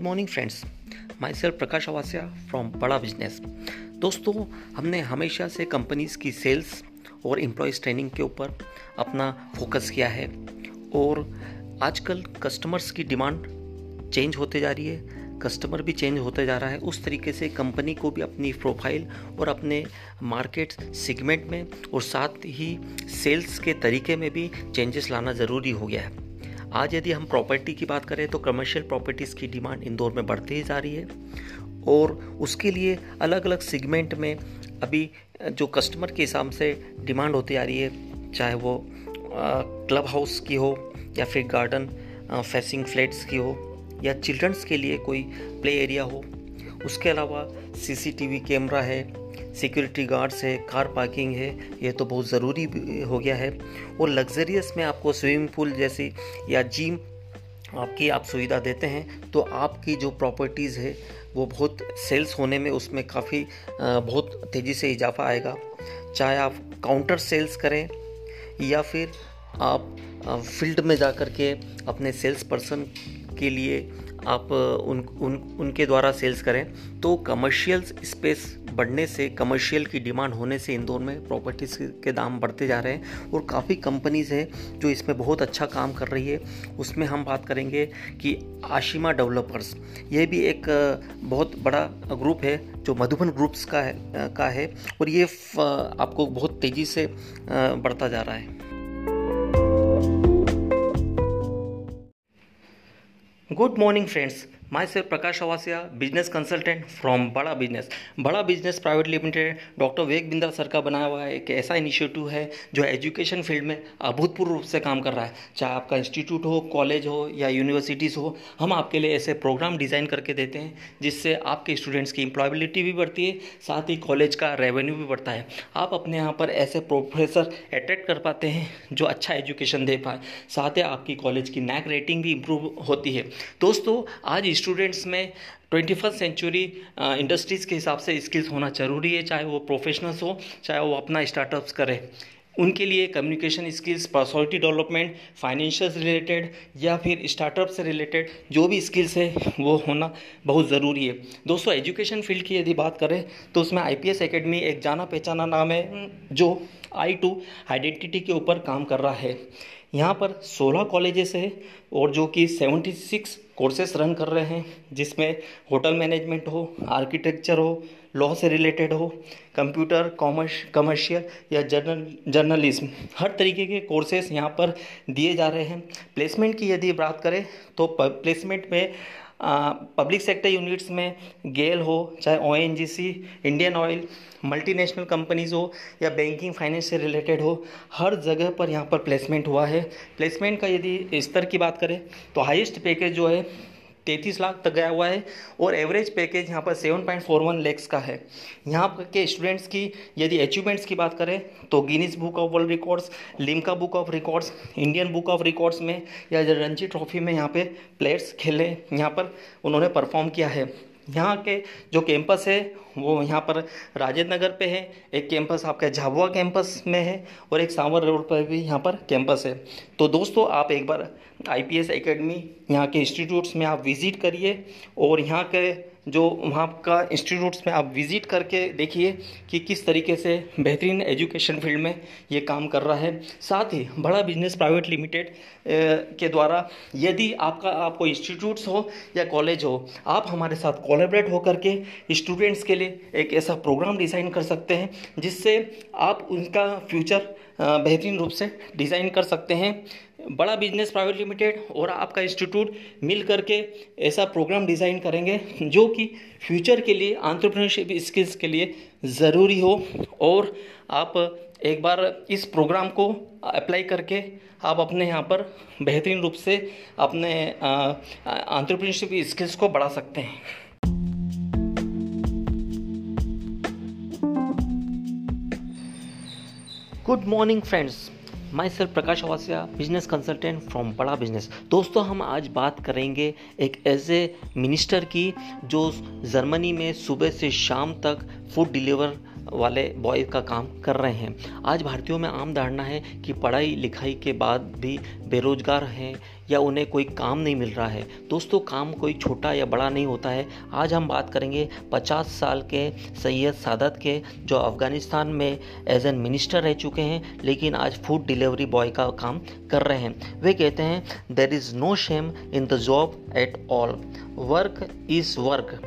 Good morning friends my self Prakash Awasia from Bada Business दोस्तों, हमने हमेशा से कंपनीज़ की सेल्स और एम्प्लॉयज़ ट्रेनिंग के ऊपर अपना फोकस किया है और आजकल कस्टमर्स की डिमांड चेंज होते जा रही है कस्टमर भी चेंज होते जा रहा है। उस तरीके से कंपनी को भी अपनी प्रोफ़ाइल और अपने मार्केट सेगमेंट में और साथ ही सेल्स के तरीके में भी चेंजेस लाना ज़रूरी हो गया है। आज यदि हम प्रॉपर्टी की बात करें तो कमर्शियल प्रॉपर्टीज़ की डिमांड इंदौर में बढ़ती ही जा रही है और उसके लिए अलग अलग सेगमेंट में अभी जो कस्टमर के हिसाब से डिमांड होती आ रही है, चाहे वो क्लब हाउस की हो या फिर गार्डन फेसिंग फ्लैट्स की हो या चिल्ड्रंस के लिए कोई प्ले एरिया हो, उसके अलावा सीसीटीवी कैमरा है सिक्योरिटी गार्ड्स है, कार पार्किंग है, ये तो बहुत ज़रूरी हो गया है। और लग्जरियस में आपको स्विमिंग पूल जैसी या जिम आपकी आप सुविधा देते हैं तो आपकी जो प्रॉपर्टीज़ है, वो बहुत सेल्स होने में उसमें काफ़ी बहुत तेज़ी से इजाफा आएगा। चाहे आप काउंटर सेल्स करें या फिर आप फ़ील्ड में जा कर के अपने सेल्स पर्सन के लिए आप उन उन, उनके द्वारा सेल्स करें तो कमर्शियल स्पेस बढ़ने से कमर्शियल की डिमांड होने से इंदौर में प्रॉपर्टीज़ के दाम बढ़ते जा रहे हैं और काफ़ी कंपनीज़ हैं जो इसमें बहुत अच्छा काम कर रही है। उसमें हम बात करेंगे कि आशिमा डेवलपर्स ये भी एक बहुत बड़ा ग्रुप है, जो मधुबन ग्रुप्स का है का है और ये आपको बहुत तेज़ी से बढ़ता जा रहा है। Good morning friends my self Prakash Awasia business consultant from Bada Business Bada Business private limited doctor Vivek Bindra sir का बनाया हुआ है। एक ऐसा इनिशिएटिव है जो एजुकेशन फ़ील्ड में अभूतपूर्व रूप से काम कर रहा है। चाहे आपका इंस्टीट्यूट हो कॉलेज हो या यूनिवर्सिटीज़ हो, हम आपके लिए ऐसे प्रोग्राम डिज़ाइन करके देते हैं, जिससे आपके स्टूडेंट्स की एम्प्लॉयबिलिटी भी बढ़ती है, साथ ही कॉलेज का रेवेन्यू भी बढ़ता है। आप अपने यहाँ पर ऐसे प्रोफेसर अट्रैक्ट कर पाते हैं जो अच्छा एजुकेशन दे पाए। साथ ही आपकी कॉलेज की नैक रेटिंग भी इम्प्रूव होती है। दोस्तों, आज स्टूडेंट्स में ट्वेंटी फ़र्स्ट सेंचुरी इंडस्ट्रीज़ के हिसाब से स्किल्स होना ज़रूरी है, चाहे वो प्रोफेशनल्स हो, चाहे वो अपना स्टार्टअप्स करें। उनके लिए communication skills personality development financial related या फिर स्टार्टअप से रिलेटेड जो भी स्किल्स है, वो होना बहुत ज़रूरी है। दोस्तों एजुकेशन फ़ील्ड की यदि बात करें तो उसमें आई पी एस अकेडमी एक जाना पहचाना नाम है, जो आई टू आइडेंटिटी के ऊपर काम कर रहा है। यहाँ पर 16 कॉलेजेस है और जो कि 76 कोर्सेस रन कर रहे हैं, जिसमें होटल मैनेजमेंट हो आर्किटेक्चर हो लॉ से रिलेटेड हो कंप्यूटर कॉमर्स कमर्शियल या जर्नल जर्नलिज्म हर तरीके के कोर्सेस यहाँ पर दिए जा रहे हैं। प्लेसमेंट की यदि बात करें तो प्लेसमेंट में पब्लिक सेक्टर यूनिट्स में गेल हो, चाहे ONGC Indian Oil multinational companies हो, या बैंकिंग फाइनेंस से रिलेटेड हो, हर जगह पर यहाँ पर प्लेसमेंट हुआ है। प्लेसमेंट का यदि स्तर की बात करें तो हाइस्ट पैकेज जो है तैंतीस लाख तक गया हुआ है और एवरेज पैकेज यहाँ पर seven point four one lakhs का है। यहाँ के स्टूडेंट्स की, यदि अचीवमेंट्स की बात करें तो Guinness Book of World Records Limca Book of Records Indian Book of Records में या रणजी ट्रॉफी में यहाँ पे प्लेयर्स खेले, यहाँ पर उन्होंने परफॉर्म किया है। यहाँ के जो कैंपस है, वो यहाँ पर राजेंद्र नगर पे है, एक कैंपस आपका झाबुआ कैंपस में है और एक सांवर रोड पर भी यहाँ पर कैंपस है। तो दोस्तों, आप एक बार आईपीएस एकेडमी यहाँ के इंस्टीट्यूट्स में आप विज़िट करिए और यहाँ के जो वहाँ का इंस्टीट्यूट्स में आप विज़िट करके देखिए कि किस तरीके से बेहतरीन एजुकेशन फ़ील्ड में ये काम कर रहा है। साथ ही बड़ा बिज़नेस प्राइवेट लिमिटेड के द्वारा यदि आपका, आपको इंस्टीट्यूट्स हो या कॉलेज हो, आप हमारे साथ कोलेबरेट होकर के स्टूडेंट्स के लिए एक ऐसा प्रोग्राम डिज़ाइन कर सकते हैं, जिससे आप उनका फ्यूचर बेहतरीन रूप से डिज़ाइन कर सकते हैं। बड़ा बिज़नेस प्राइवेट लिमिटेड और आपका इंस्टीट्यूट मिल करके ऐसा प्रोग्राम डिज़ाइन करेंगे जो कि फ्यूचर के लिए आंट्रप्रनरशिप स्किल्स के लिए ज़रूरी हो। और आप एक बार इस प्रोग्राम को अप्लाई करके आप अपने यहाँ पर बेहतरीन रूप से अपने आंट्रप्रनरशिप स्किल्स को बढ़ा सकते हैं। Good morning friends my sir Prakash Awasia business consultant from Bada Business दोस्तों, हम आज बात करेंगे एक ऐसे मिनिस्टर की जो जर्मनी में सुबह से शाम तक फ़ूड डिलीवर वाले बॉय का काम कर रहे हैं। आज भारतीयों में आम धारणा है कि पढ़ाई लिखाई के बाद भी बेरोजगार हैं या उन्हें कोई काम नहीं मिल रहा है। दोस्तों, काम कोई छोटा या बड़ा नहीं होता है। आज हम बात करेंगे 50 साल के सैयद सादत के, जो अफ़गानिस्तान में एज एन मिनिस्टर रह चुके हैं, लेकिन आज फ़ूड डिलीवरी बॉय का काम कर रहे हैं। वे कहते हैं there is no shame in the job at all work is work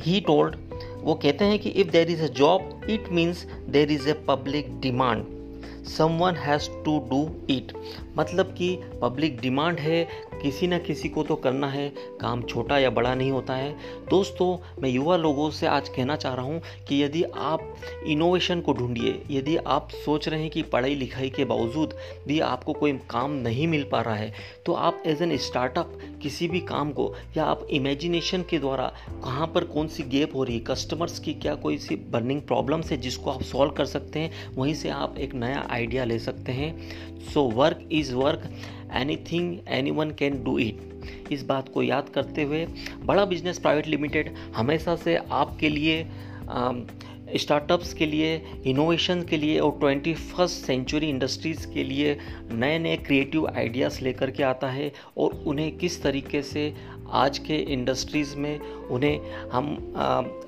he told वो कहते हैं कि if there is a job it means there is a public demand someone has to do it मतलब कि public demand है किसी न किसी को तो करना है, काम छोटा या बड़ा नहीं होता है। दोस्तों, मैं युवा लोगों से आज कहना चाह रहा हूँ कि यदि आप इनोवेशन को ढूंढिए, यदि आप सोच रहे हैं कि पढ़ाई लिखाई के बावजूद भी आपको कोई काम नहीं मिल पा रहा है तो आप एज एन स्टार्टअप किसी भी काम को या आप इमेजिनेशन के द्वारा कहाँ पर कौन सी गेप हो रही है कस्टमर्स की क्या कोई सी बर्निंग प्रॉब्लम्स है जिसको आप सॉल्व कर सकते हैं, वहीं से आप एक नया आइडिया ले सकते हैं। So work is work anything anyone can do it इस बात को याद करते हुए बड़ा बिज़नेस प्राइवेट लिमिटेड हमेशा से आपके लिए स्टार्टअप्स के लिए इनोवेशन के लिए और ट्वेंटी फ़र्स्ट सेंचुरी इंडस्ट्रीज़ के लिए नए नए क्रिएटिव आइडियाज़ लेकर के आता है और उन्हें किस तरीके से आज के इंडस्ट्रीज़ में उन्हें हम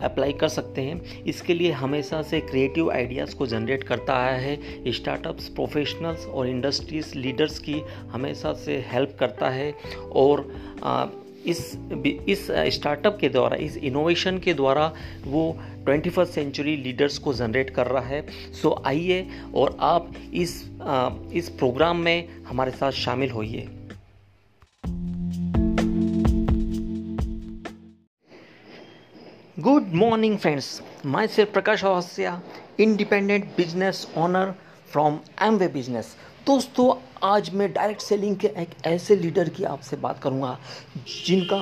अप्लाई कर सकते हैं। इसके लिए हमेशा से क्रिएटिव आइडियाज़ को जनरेट करता आया है। स्टार्टअप्स प्रोफेशनल्स और इंडस्ट्रीज़ लीडर्स की हमेशा से हेल्प करता है। और आ, इस इस स्टार्टअप के द्वारा इस इनोवेशन के द्वारा वो ट्वेंटी फ़र्स्ट सेंचुरी लीडर्स को जनरेट कर रहा है। सो आइए और आप इस आ, इस प्रोग्राम में हमारे साथ शामिल होइए। Good morning friends my self Prakash Awasthia independent business owner from Amway business दोस्तों, आज मैं डायरेक्ट सेलिंग के एक ऐसे लीडर की आपसे बात करूँगा, जिनका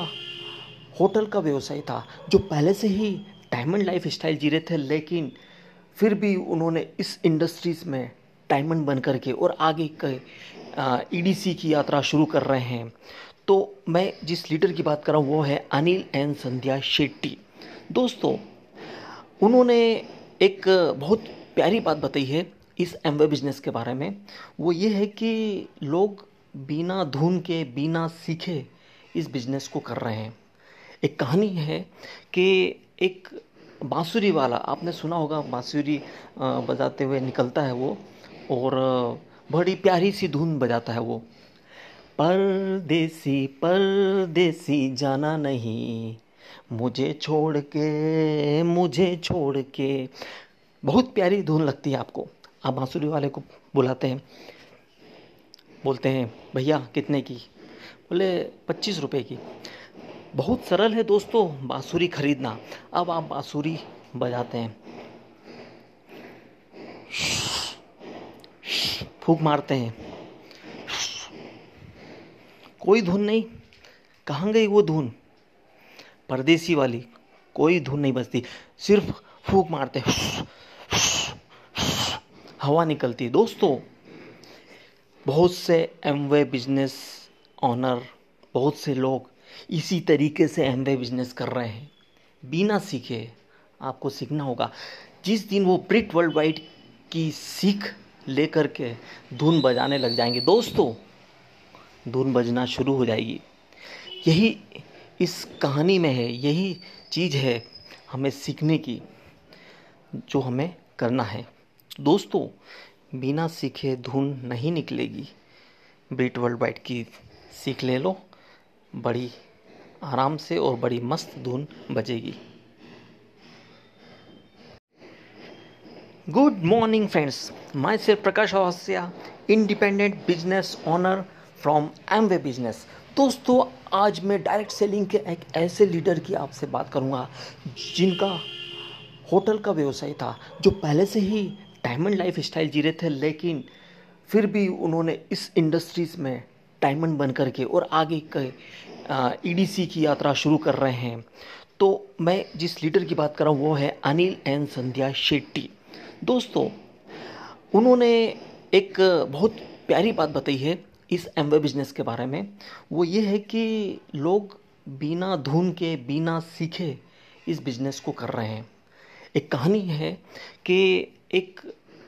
होटल का व्यवसाय था, जो पहले से ही डायमंड लाइफ स्टाइल जी रहे थे, लेकिन फिर भी उन्होंने इस इंडस्ट्रीज़ में डायमंड बन करके और आगे के ईडीसी की यात्रा शुरू कर रहे हैं। तो मैं जिस लीडर की बात कर रहा हूँ, वो है अनिल एन संध्या शेट्टी। दोस्तों, उन्होंने एक बहुत प्यारी बात बताई है इस एम बिज़नेस के बारे में। वो ये है कि लोग बिना धुन के, बिना सीखे इस बिज़नेस को कर रहे हैं। एक कहानी है कि एक बांसुरी वाला, आपने सुना होगा, बांसुरी बजाते हुए निकलता है वो और बड़ी प्यारी सी धुन बजाता है वो। परदेसी परदेसी जाना नहीं मुझे छोड़ के, मुझे छोड़ के। बहुत प्यारी धुन लगती है आपको। आप बांसुरी वाले को बुलाते हैं। बोलते हैं, भैया, कितने की? बोले, पच्चीस रुपए की। बहुत सरल है दोस्तों, बांसुरी खरीदना। अब आप बांसुरी बजाते हैं। फूक मारते हैं। कोई धुन नहीं। कहाँ गई वो धुन? परदेसी वाली, कोई धुन नहीं बजती सिर्फ़ फूक मारते हवा निकलती। दोस्तों, बहुत से एमवे बिज़नेस ऑनर बहुत से लोग इसी तरीके से एमवे बिज़नेस कर रहे हैं। बिना सीखे आपको सीखना होगा। जिस दिन वो ब्रिट वर्ल्ड वाइड की सीख लेकर के धुन बजाने लग जाएँगे, दोस्तों, धुन बजना शुरू हो जाएगी। यही इस कहानी में है, यही चीज़ है हमें सीखने की, जो हमें करना है। दोस्तों, बिना सीखे धुन नहीं निकलेगी। ब्रिट वर्ल्ड वाइड की सीख ले लो, बड़ी आराम से और बड़ी मस्त धुन बजेगी। Good morning friends my self Prakash Awasthia independent business owner from Amway business दोस्तों, आज मैं डायरेक्ट सेलिंग के एक ऐसे लीडर की आपसे बात करूँगा, जिनका होटल का व्यवसाय था, जो पहले से ही डायमंड लाइफ स्टाइल जी रहे थे, लेकिन फिर भी उन्होंने इस इंडस्ट्रीज़ में डायमंड बन करके और आगे के ईडीसी की यात्रा शुरू कर रहे हैं। तो मैं जिस लीडर की बात कर रहा हूँ, वो है अनिल एन संध्या शेट्टी। दोस्तों, उन्होंने एक बहुत प्यारी बात बताई है इस एम बिज़नेस के बारे में, वो ये है कि लोग बिना धुन के, बिना सीखे इस बिज़नेस को कर रहे हैं। एक कहानी है कि एक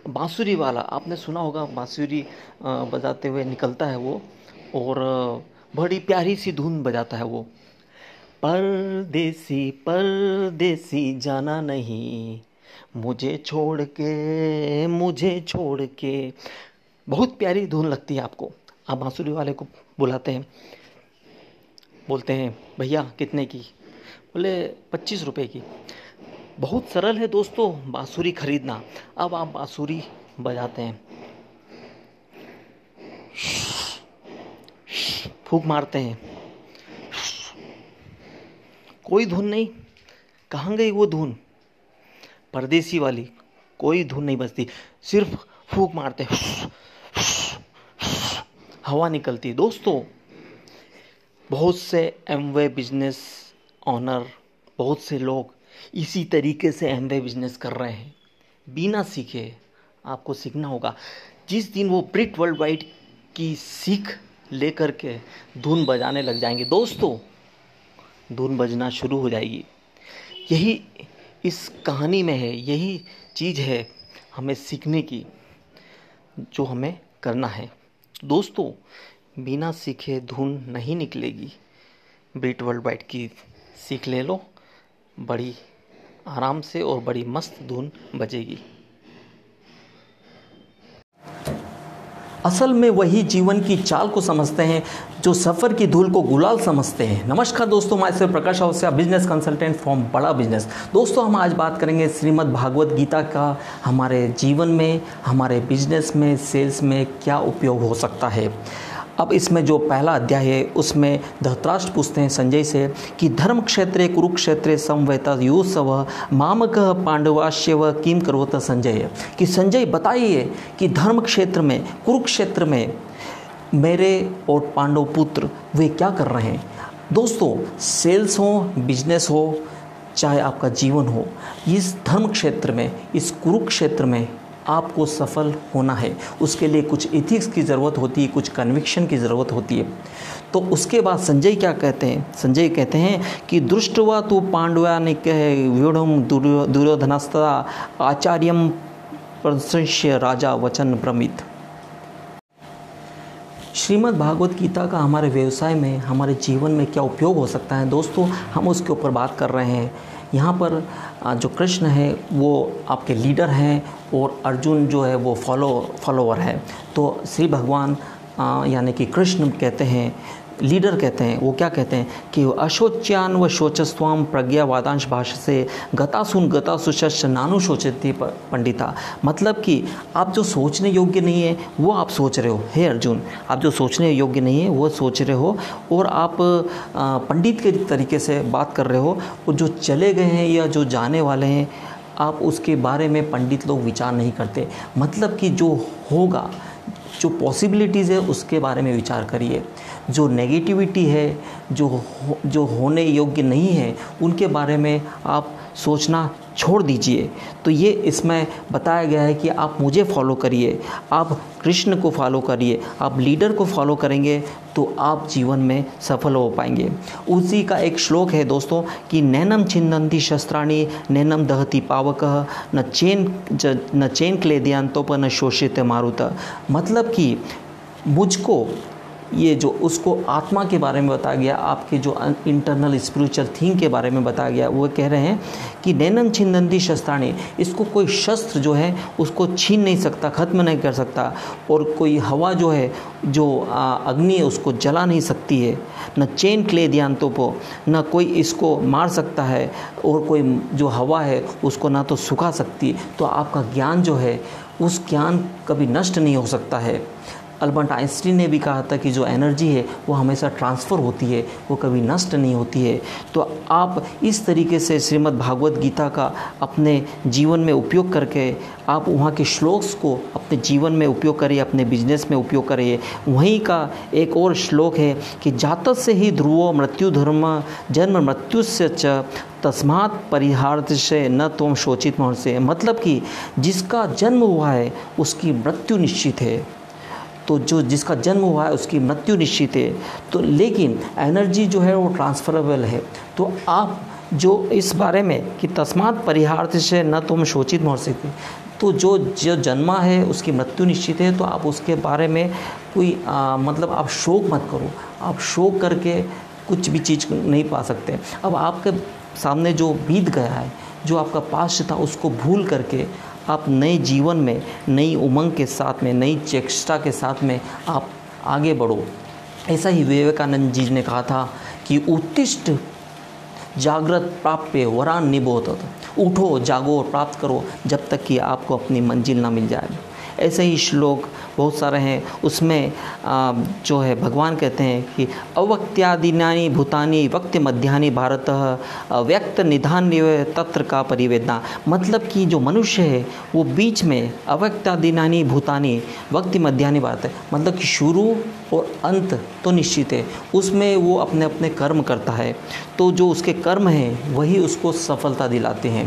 बांसुरी वाला, आपने सुना होगा, बांसुरी बजाते हुए निकलता है वो, और बड़ी प्यारी सी धुन बजाता है वो। परदेसी परदेसी जाना नहीं, मुझे छोड़ के, मुझे छोड़ के। बहुत प्यारी धुन लगती है आपको। आप बांसुरी वाले को बुलाते हैं, बोलते हैं, भैया, कितने की? बोले, पच्चीस रुपए की। बहुत सरल है दोस्तों, बांसुरी खरीदना। अब आप बांसुरी बजाते हैं। फूक मारते हैं। कोई धुन नहीं। कहाँ गई वो धुन? परदेसी वाली, कोई धुन नहीं बजती। सिर्फ़ फूक मारते हवा निकलती है। दोस्तों, बहुत से एमवे बिज़नेस ऑनर बहुत से लोग इसी तरीके से एमवे बिज़नेस कर रहे हैं। बिना सीखे आपको सीखना होगा। जिस दिन वो ब्रिट वर्ल्ड वाइड की सीख लेकर के धुन बजाने लग जाएँगे, दोस्तों, धुन बजना शुरू हो जाएगी। यही इस कहानी में है, यही चीज़ है हमें सीखने की, जो हमें करना है। दोस्तों, बिना सीखे धुन नहीं निकलेगी। ब्रिट वर्ल्ड वाइड की सीख ले लो, बड़ी आराम से और बड़ी मस्त धुन बजेगी। असल में वही जीवन की चाल को समझते हैं, जो सफ़र की धूल को गुलाल समझते हैं। नमस्कार दोस्तों, मैं सिर्फ़ Prakash Awasya business consultant from Bada Business. दोस्तों, हम आज बात करेंगे श्रीमद् भागवत गीता का, हमारे जीवन में, हमारे बिज़नेस में, सेल्स में क्या उपयोग हो सकता है। अब इसमें जो पहला अध्याय है, उसमें धृतराष्ट्र पूछते हैं संजय से कि धर्म क्षेत्र कुरुक्षेत्र समवेता युसव, मामक पांडवाश्य व किम करोत संजय? कि संजय बताइए कि धर्म क्षेत्र में, कुरुक्षेत्र में मेरे और पांडव पुत्र, वे क्या कर रहे हैं? दोस्तों, सेल्स हो, बिज़नेस हो, चाहे आपका जीवन हो, इस धर्म क्षेत्र में, इस कुरुक्षेत्र में आपको सफल होना है। उसके लिए कुछ इथिक्स की ज़रूरत होती है, कुछ कन्विक्शन की ज़रूरत होती है। तो उसके बाद संजय क्या कहते हैं? संजय कहते हैं कि दृष्टवा तो पांडवा ने कहे व्यूढ़ दुर्योधनस्ता, आचार्यम प्रशंस्य राजा वचन प्रमित श्रीमद् भागवत गीता का हमारे व्यवसाय में, हमारे जीवन में क्या उपयोग हो सकता है? दोस्तों, हम उसके ऊपर बात कर रहे हैं। यहाँ पर जो कृष्ण है, वो आपके लीडर हैं और अर्जुन जो है, वो फॉलो, फॉलोवर है। तो श्री भगवान यानी कि कृष्ण कहते हैं लीडर कहते हैं, वो क्या कहते हैं कि अशोच्यान व शोचस्वाम प्रज्ञा वादांश भाषा से गता सुन गता सुशस् नानु शोचती पंडिता। मतलब कि आप जो सोचने योग्य नहीं है, वो आप सोच रहे हो। हे अर्जुन, आप जो सोचने योग्य नहीं है, वो सोच रहे हो और आप पंडित के तरीके से बात कर रहे हो और जो चले गए हैं या जो जाने वाले हैं, आप उसके बारे में पंडित लोग विचार नहीं करते। मतलब कि जो होगा जो पॉसिबिलिटीज़ है उसके बारे में विचार करिए। जो नेगेटिविटी है जो हो, जो होने योग्य नहीं है उनके बारे में आप सोचना छोड़ दीजिए। तो ये इसमें बताया गया है कि आप मुझे फॉलो करिए, आप कृष्ण को फॉलो करिए, आप लीडर को फॉलो करेंगे तो आप जीवन में सफल हो पाएँगे। उसी का एक श्लोक है दोस्तों, कि नैनम छिन्नती शस्त्राणी, नैनम दहती पावक, न चेन न चेन क्लेदियांतों न शोषित मारुत। मतलब कि मुझको ये जो उसको आत्मा के बारे में बताया गया, आपके जो इंटरनल स्पिरिचुअल थिंग के बारे में बताया गया, वो कह रहे हैं कि नैनन छिंदंती शस्त्राणी, इसको कोई शस्त्र जो है, उसको छीन नहीं सकता, ख़त्म नहीं कर सकता, और कोई हवा जो है, जो अग्नि है, उसको जला नहीं सकती है। न चेन क्ले दियांतों को न कोई इसको मार सकता है, और कोई जो हवा है, उसको ना तो सुखा सकती। तो आपका ज्ञान जो है, उस ज्ञान कभी नष्ट नहीं हो सकता है। अल्बर्ट आइंस्टीन ने भी कहा था कि जो एनर्जी है, वो हमेशा ट्रांसफ़र होती है, वो कभी नष्ट नहीं होती है। तो आप इस तरीके से श्रीमद् भागवत गीता का अपने जीवन में उपयोग करके, आप वहाँ के श्लोक्स को अपने जीवन में उपयोग करिए, अपने बिज़नेस में उपयोग करिए। वहीं का एक और श्लोक है कि जातत से ही ध्रुवो मृत्यु धर्म, जन्म मृत्यु से च तस्मात परिहार्थ से न तुम शोचित मोहन से मतलब कि जिसका जन्म हुआ है, उसकी मृत्यु निश्चित है। तो जो जिसका जन्म हुआ है उसकी मृत्यु निश्चित है। तो लेकिन एनर्जी जो है वो ट्रांसफरेबल है। तो आप जो इस बारे में कि तस्मात परिहार्थ से न तुम शोचित सकते तो जो जो जन्मा है उसकी मृत्यु निश्चित है तो आप उसके बारे में कोई आ, मतलब आप शोक मत करो। आप शोक करके कुछ भी चीज़ नहीं पा सकते। अब आपके सामने जो बीत गया है जो आपका पास्ट था उसको भूल करके आप नए जीवन में, नई उमंग के साथ में, नई चेष्टा के साथ में आप आगे बढ़ो। ऐसा ही विवेकानंद जी ने कहा था कि उत्तिष्ठ जागृत प्राप्य वरान निबोध। उठो, जागो और प्राप्त करो जब तक कि आपको अपनी मंजिल ना मिल जाए। ऐसे ही श्लोक बहुत सारे हैं। उसमें जो है, भगवान कहते हैं कि अवक्त्यादिनानी भूतानी वक्त मध्यानि भारत व्यक्त निधान तत्र का परिवेदना। मतलब कि जो मनुष्य है, वो बीच में अवक्त्यादिनानी भूतानी वक्त मध्यानि भारत है। मतलब कि शुरू और अंत तो निश्चित है। उसमें वो अपने अपने कर्म करता है। तो जो उसके कर्म हैं, वही उसको सफलता दिलाते हैं।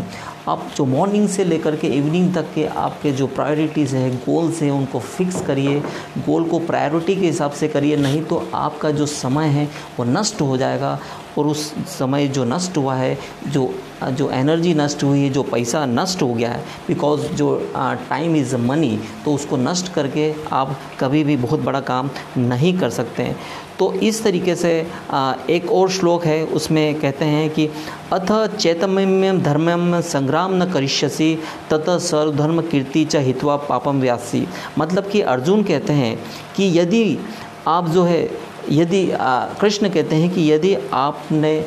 आप जो मॉर्निंग से लेकर के इवनिंग तक के आपके जो प्रायोरिटीज़ हैं गोल्स हैं, उनको फिक्स करिए। गोल को प्रायोरिटी के हिसाब से करिए, नहीं तो आपका जो समय है, वो नष्ट हो जाएगा। और उस समय जो नष्ट हुआ है, जो जो एनर्जी नष्ट हुई है, जो पैसा नष्ट हो गया है बिकॉज़ जो टाइम इज़ मनी तो उसको नष्ट करके आप कभी भी बहुत बड़ा काम नहीं कर सकते हैं। तो इस तरीके से एक और श्लोक है, उसमें कहते हैं कि, अथ चैतम्यम धर्मम संग्राम न करिष्यसी, तत सर्वधर्म कीर्ति च हित्वा पापम व्यासी मतलब कि अर्जुन कहते हैं कि यदि आप जो है, यदि कृष्ण कहते हैं कि यदि आपने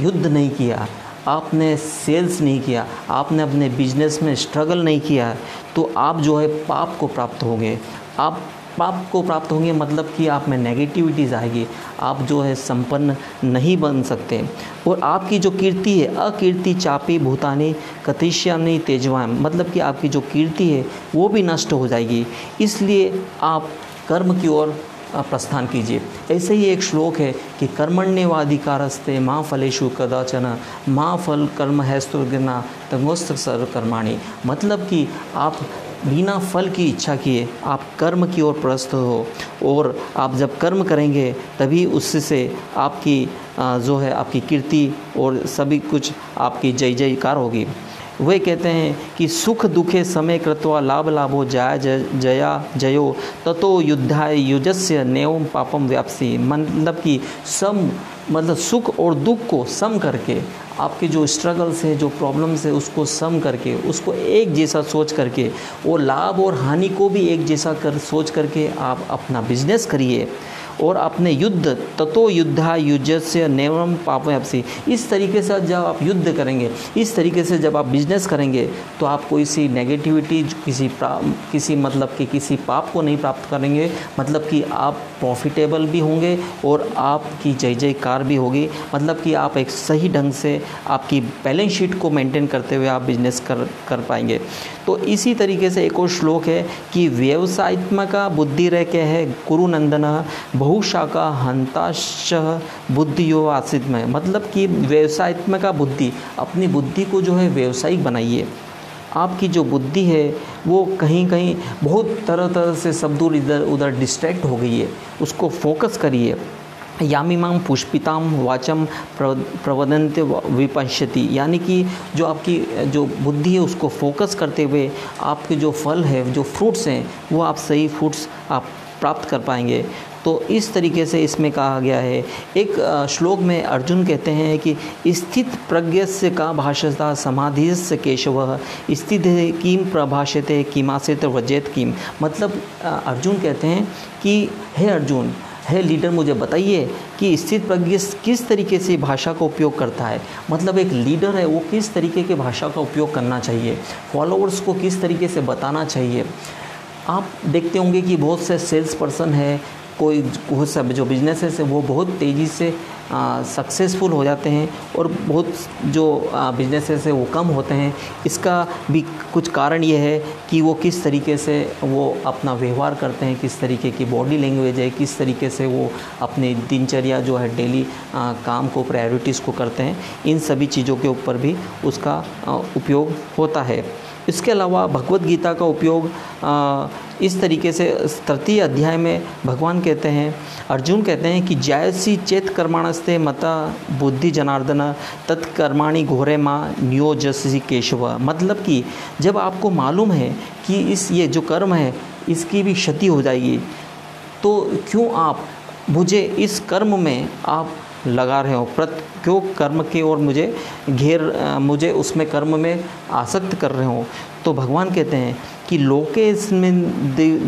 युद्ध नहीं किया, आपने सेल्स नहीं किया, आपने अपने बिज़नेस में स्ट्रगल नहीं किया तो आप जो है पाप को प्राप्त होंगे। आप पाप को प्राप्त होंगे मतलब कि आप में नेगेटिविटीज़ आएगी आप जो है संपन्न नहीं बन सकते। और आपकी जो कीर्ति है, अकीर्ति, चापी, भूतानी, कतिश्यानी, तेजवान मतलब कि आपकी जो कीर्ति है, वो भी नष्ट हो जाएगी। इसलिए आप कर्म की ओर प्रस्थान कीजिए। ऐसे ही एक श्लोक है कि कर्मण्यवाधिकारस्ते माँ फलेशु कदाचन, माँ फल कर्म है स्तुर्गना तंगोस्त्र सर्वकर्माणी। मतलब कि आप बिना फल की इच्छा किए आप कर्म की ओर प्रस्त हो और आप जब कर्म करेंगे, तभी उससे आपकी जो है आपकी कीर्ति और सभी कुछ आपकी जय जयकार होगी। वे कहते हैं कि सुख दुखे समय कृत्वा लाभ लाभो जया जया जयो, ततो युद्धाय युजस्य नेवम पापम व्यापसी। मतलब कि सम मतलब सुख और दुख को सम करके, आपके जो स्ट्रगल्स है, जो प्रॉब्लम्स है, उसको सम करके, उसको एक जैसा सोच करके और लाभ और हानि को भी एक जैसा कर, सोच करके आप अपना बिज़नेस करिए। और अपने युद्ध, ततो युद्धा, युजस्य नेवम आपसी इस तरीके से जब आप युद्ध करेंगे, इस तरीके से जब आप बिज़नेस करेंगे तो आप कोई सी नेगेटिविटी किसी किसी मतलब कि किसी पाप को नहीं प्राप्त करेंगे। मतलब कि आप प्रॉफिटेबल भी होंगे और आपकी जय जयकार भी होगी। मतलब कि आप एक सही ढंग से आपकी बैलेंस शीट को मेंटेन करते हुए आप बिज़नेस कर कर पाएँगे। तो इसी तरीके से एक और श्लोक है कि व्यवसायत्मक बुद्धि रह के है गुरु कुरुनंदन बहुशाखा हंताश बुद्धियो आसित में मतलब कि व्यवसायत्मक बुद्धि, अपनी बुद्धि को जो है व्यवसायिक बनाइए। आपकी जो बुद्धि है, वो कहीं कहीं बहुत तरह तरह से सब दूर इधर, उधर डिस्ट्रैक्ट हो गई है। उसको फोकस करिए। यामिमाम पुष्पिताम वाचम प्रवदंत विपश्यति। यानी कि जो आपकी, जो बुद्धि है, उसको फोकस करते हुए आपके जो फल है, जो फ्रूट्स हैं, वो आप सही फ्रूट्स आप प्राप्त कर पाएँगे। तो इस तरीके से इसमें कहा गया है। एक श्लोक में अर्जुन कहते हैं कि, स्थित प्रज्ञ से का भाषता समाधि से केशव, स्थित किम प्रभाषित किमासित वजेत किम मतलब अर्जुन कहते हैं कि, हे अर्जुन, है लीडर, मुझे बताइए कि स्थित प्रज्ञ किस तरीके से भाषा का उपयोग करता है? मतलब एक लीडर है, वो किस तरीके के भाषा का उपयोग करना चाहिए? फॉलोअर्स को किस तरीके से बताना चाहिए? आप देखते होंगे कि बहुत से सेल्स पर्सन है कोई सब जो बिजनेसेस है, वो बहुत तेज़ी से सक्सेसफुल हो जाते हैं और बहुत जो बिजनेसेस है, वो कम होते हैं। इसका भी कुछ कारण ये है कि वो किस तरीके से वो अपना व्यवहार करते हैं, किस तरीके की बॉडी लैंग्वेज है, किस तरीके से वो अपनी दिनचर्या जो है डेली काम को प्रायोरिटीज़ को करते हैं। इन सभी चीज़ों के ऊपर भी उसका उपयोग होता है। इसके अलावा भगवत गीता का उपयोग इस तरीके से तृतीय अध्याय में भगवान कहते हैं, अर्जुन कहते हैं कि जयसी चेत कर्माणस्ते मता बुद्धि जनार्दन तत्कर्माणी घोरे माँ नियोजसी केशव। मतलब कि जब आपको मालूम है कि इस ये जो कर्म है, इसकी भी क्षति हो जाएगी तो क्यों आप, मुझे इस कर्म में आप लगा रहे हो। प्रत क्यों कर्म के ओर मुझे घेर मुझे उसमें कर्म में आसक्त कर रहे हो? तो भगवान कहते हैं कि लोके इसमें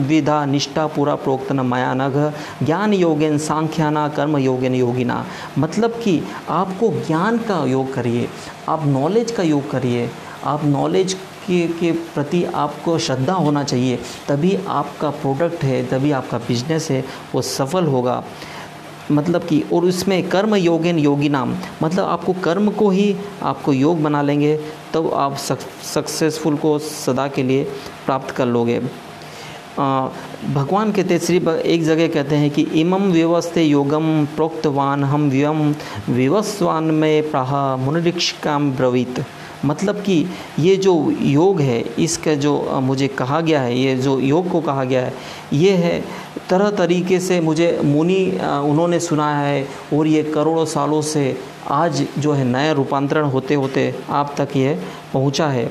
विधा निष्ठा, पूरा प्रोक्तन माया नघ ज्ञान योगेन सांख्याना कर्म योगेन योगिना मतलब कि आपको ज्ञान का योग करिए, आप नॉलेज का योग करिए। आप नॉलेज के के प्रति आपको श्रद्धा होना चाहिए, तभी आपका प्रोडक्ट है, तभी आपका बिज़नेस है, वो सफल होगा। मतलब कि, और उसमें कर्म योगेन योगी नाम। मतलब आपको कर्म को ही आपको योग बना लेंगे, तब आप सक्सेसफुल को सदा के लिए प्राप्त कर लोगे। भगवान कहते श्री एक जगह कहते हैं कि इमम व्यवस्थे योगम प्रोक्तवान, हम व्यम विवस्वान में प्राह मुनिरिक्ष काम ब्रवीत। मतलब कि, ये जो योग है, इसका जो मुझे कहा गया है, ये जो योग को कहा गया है, ये है तरह तरीके से मुझे मुनि उन्होंने सुनाया है और ये करोड़ों सालों से आज जो है नया रूपांतरण होते होते आप तक ये पहुँचा है।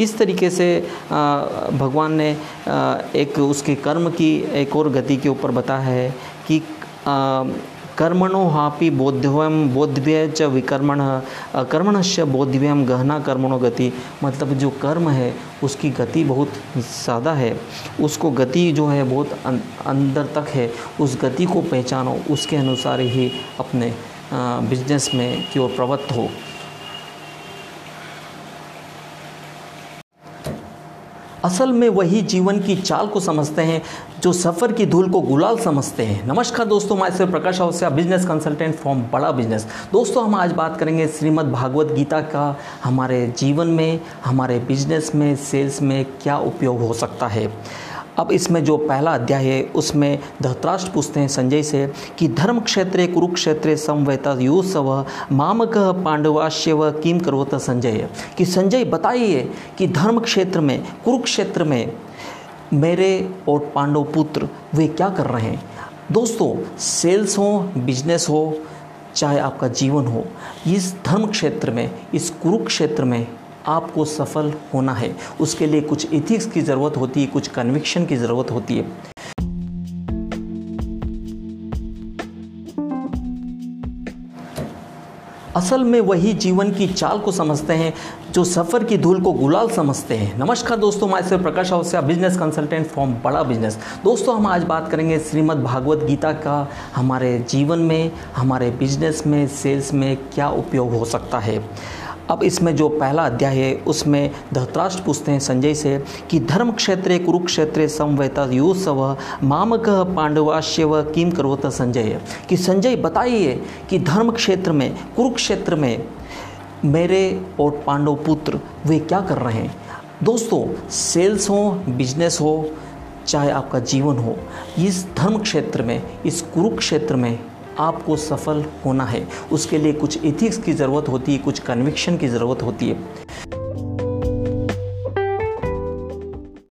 इस तरीके से भगवान ने एक उसके कर्म की एक और गति के ऊपर बताया है कि कर्मणो हापि बोध्यम बोधव्य च विकर्मण कर्मणश्य बोध्यव्यम गहना कर्मणो गति। मतलब जो कर्म है उसकी गति बहुत ज़्यादा है। उसको गति जो है बहुत अं-, अंदर तक है। उस गति को पहचानो उसके अनुसार ही अपने बिज़नेस में की ओर प्रवृत्त हो। असल में वही जीवन की चाल को समझते हैं, जो सफ़र की धूल को गुलाल समझते हैं। नमस्कार दोस्तों, मैं सिर्फ़ Prakash Awasya business consultant from Bada Business दोस्तों, हम आज बात करेंगे श्रीमद् भागवत गीता का, हमारे जीवन में, हमारे बिज़नेस में सेल्स में क्या उपयोग हो सकता है। अब इसमें जो पहला अध्याय है, उसमें धृतराष्ट्र पूछते हैं संजय से कि धर्म क्षेत्रे कुरुक्षेत्रे समवेता युसव, मामक, पांडवाश्यव किम करोत संजय? कि संजय, बताइए कि धर्म क्षेत्र में, कुरुक्षेत्र में मेरे और पांडव पुत्र, वे क्या कर रहे हैं? दोस्तों, सेल्स हो, बिज़नेस हो, चाहे आपका जीवन हो, इस धर्म क्षेत्र में, इस कुरुक्षेत्र में आपको सफल होना है। उसके लिए कुछ इथिक्स की ज़रूरत होती है, कुछ कन्विक्शन की ज़रूरत होती है। असल में वही जीवन की चाल को समझते हैं, जो सफ़र की धूल को गुलाल समझते हैं। नमस्कार दोस्तों, मैं सिर्फ़ Prakash Awastha business consultant from Bada Business दोस्तों, हम आज बात करेंगे श्रीमद् भागवत गीता का, हमारे जीवन में, हमारे बिज़नेस में सेल्स में क्या उपयोग हो सकता है। अब इसमें जो पहला अध्याय है, उसमें धृतराष्ट्र पूछते हैं संजय से कि धर्म क्षेत्रे कुरुक्षेत्रे समवेता युसव, मामक, पांडवाश्यव किम करोत संजय? कि संजय, बताइए कि धर्म क्षेत्र में, कुरुक्षेत्र में मेरे और पांडव पुत्र, वे क्या कर रहे हैं? दोस्तों, सेल्स हो, बिज़नेस हो, चाहे आपका जीवन हो, इस धर्म क्षेत्र में, इस कुरुक्षेत्र में आपको सफल होना है। उसके लिए कुछ एथिक्स की ज़रूरत होती है, कुछ कन्विक्शन की ज़रूरत होती है।